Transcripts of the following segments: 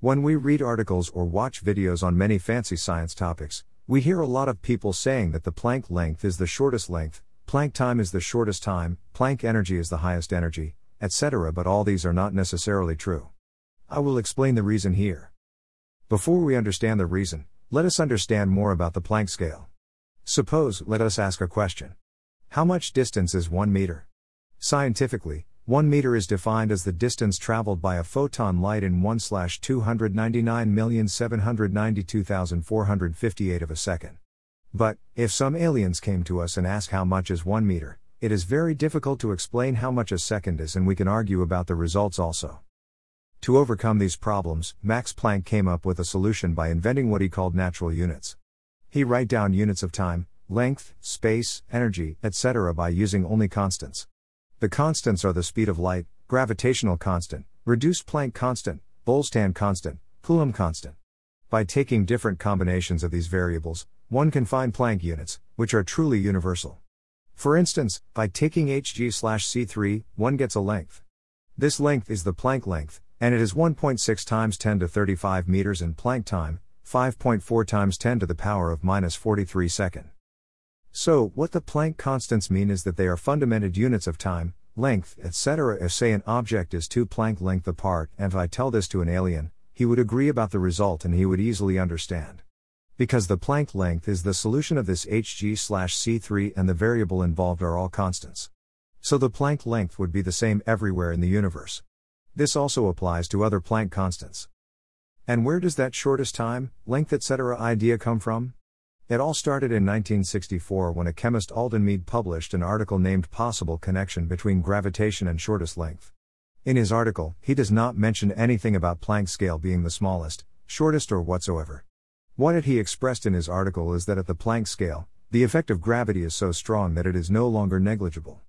When we read articles or watch videos on many fancy science topics, we hear a lot of people saying that the Planck length is the shortest length, Planck time is the shortest time, Planck energy is the highest energy, etc. But all these are not necessarily true. I will explain the reason here. Before we understand the reason, let us understand more about the Planck scale. Suppose, let us ask a question. How much distance is 1 meter? Scientifically, 1 meter is defined as the distance traveled by a photon light in 1 299,792,458 of a second. But, if some aliens came to us and asked how much is 1 meter, it is very difficult to explain how much a second is, and we can argue about the results also. To overcome these problems, Max Planck came up with a solution by inventing what he called natural units. He write down units of time, length, space, energy, etc. by using only constants. The constants are the speed of light, gravitational constant, reduced Planck constant, Boltzmann constant, Coulomb constant. By taking different combinations of these variables, one can find Planck units, which are truly universal. For instance, by taking hg/c3, one gets a length. This length is the Planck length, and it is 1.6 times 10 to 35 meters in Planck time, 5.4 times 10 to the power of minus 43 second. So, what the Planck constants mean is that they are fundamented units of time, length, etc. If say an object is 2 Planck length apart, and if I tell this to an alien, he would agree about the result and he would easily understand. Because the Planck length is the solution of this hg slash c3 and the variable involved are all constants. So the Planck length would be the same everywhere in the universe. This also applies to other Planck constants. And where does that shortest time, length etc. idea come from? It all started in 1964 when a chemist Alden Mead published an article named Possible Connection Between Gravitation and Shortest Length. In his article, he does not mention anything about Planck's scale being the smallest, shortest, or whatsoever. What he expressed in his article is that at the Planck scale, the effect of gravity is so strong that it is no longer negligible.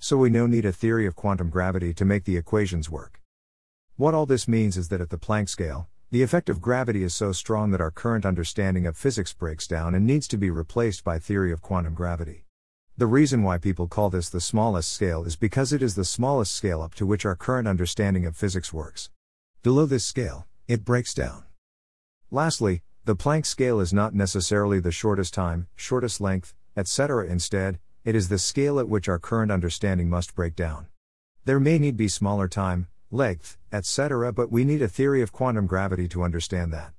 So we no need a theory of quantum gravity to make the equations work. What all this means is that at the Planck scale, the effect of gravity is so strong that our current understanding of physics breaks down and needs to be replaced by theory of quantum gravity. The reason why people call this the smallest scale is because it is the smallest scale up to which our current understanding of physics works. Below this scale, it breaks down. Lastly, the Planck scale is not necessarily the shortest time, shortest length, etc. Instead, it is the scale at which our current understanding must break down. There may need be smaller time, length, etc., but we need a theory of quantum gravity to understand that.